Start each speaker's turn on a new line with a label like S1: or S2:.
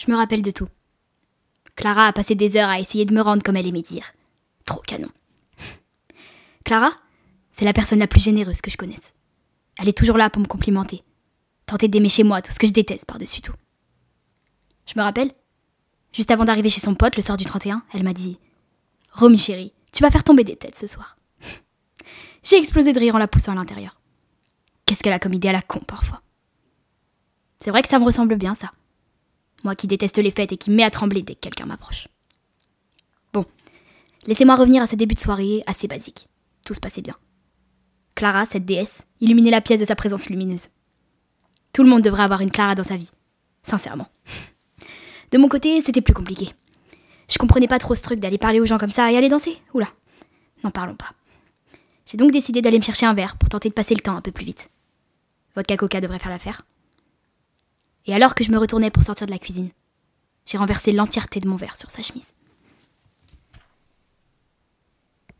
S1: Je me rappelle de tout. Clara a passé des heures à essayer de me rendre comme elle aimait dire. Trop canon. Clara, c'est la personne la plus généreuse que je connaisse. Elle est toujours là pour me complimenter, tenter d'aimer chez moi tout ce que je déteste par-dessus tout. Je me rappelle, juste avant d'arriver chez son pote le soir du 31, elle m'a dit Romy chérie, tu vas faire tomber des têtes ce soir. J'ai explosé de rire en la poussant à l'intérieur. Qu'est-ce qu'elle a comme idée à la con parfois. C'est vrai que ça me ressemble bien, ça. Moi qui déteste les fêtes et qui me mets à trembler dès que quelqu'un m'approche. Bon, laissez-moi revenir à ce début de soirée assez basique. Tout se passait bien. Clara, cette déesse, illuminait la pièce de sa présence lumineuse. Tout le monde devrait avoir une Clara dans sa vie. Sincèrement. De mon côté, c'était plus compliqué. Je comprenais pas trop ce truc d'aller parler aux gens comme ça et aller danser. Oula. N'en parlons pas. J'ai donc décidé d'aller me chercher un verre pour tenter de passer le temps un peu plus vite. Vodka coca devrait faire l'affaire. Et alors que je me retournais pour sortir de la cuisine, j'ai renversé l'entièreté de mon verre sur sa chemise.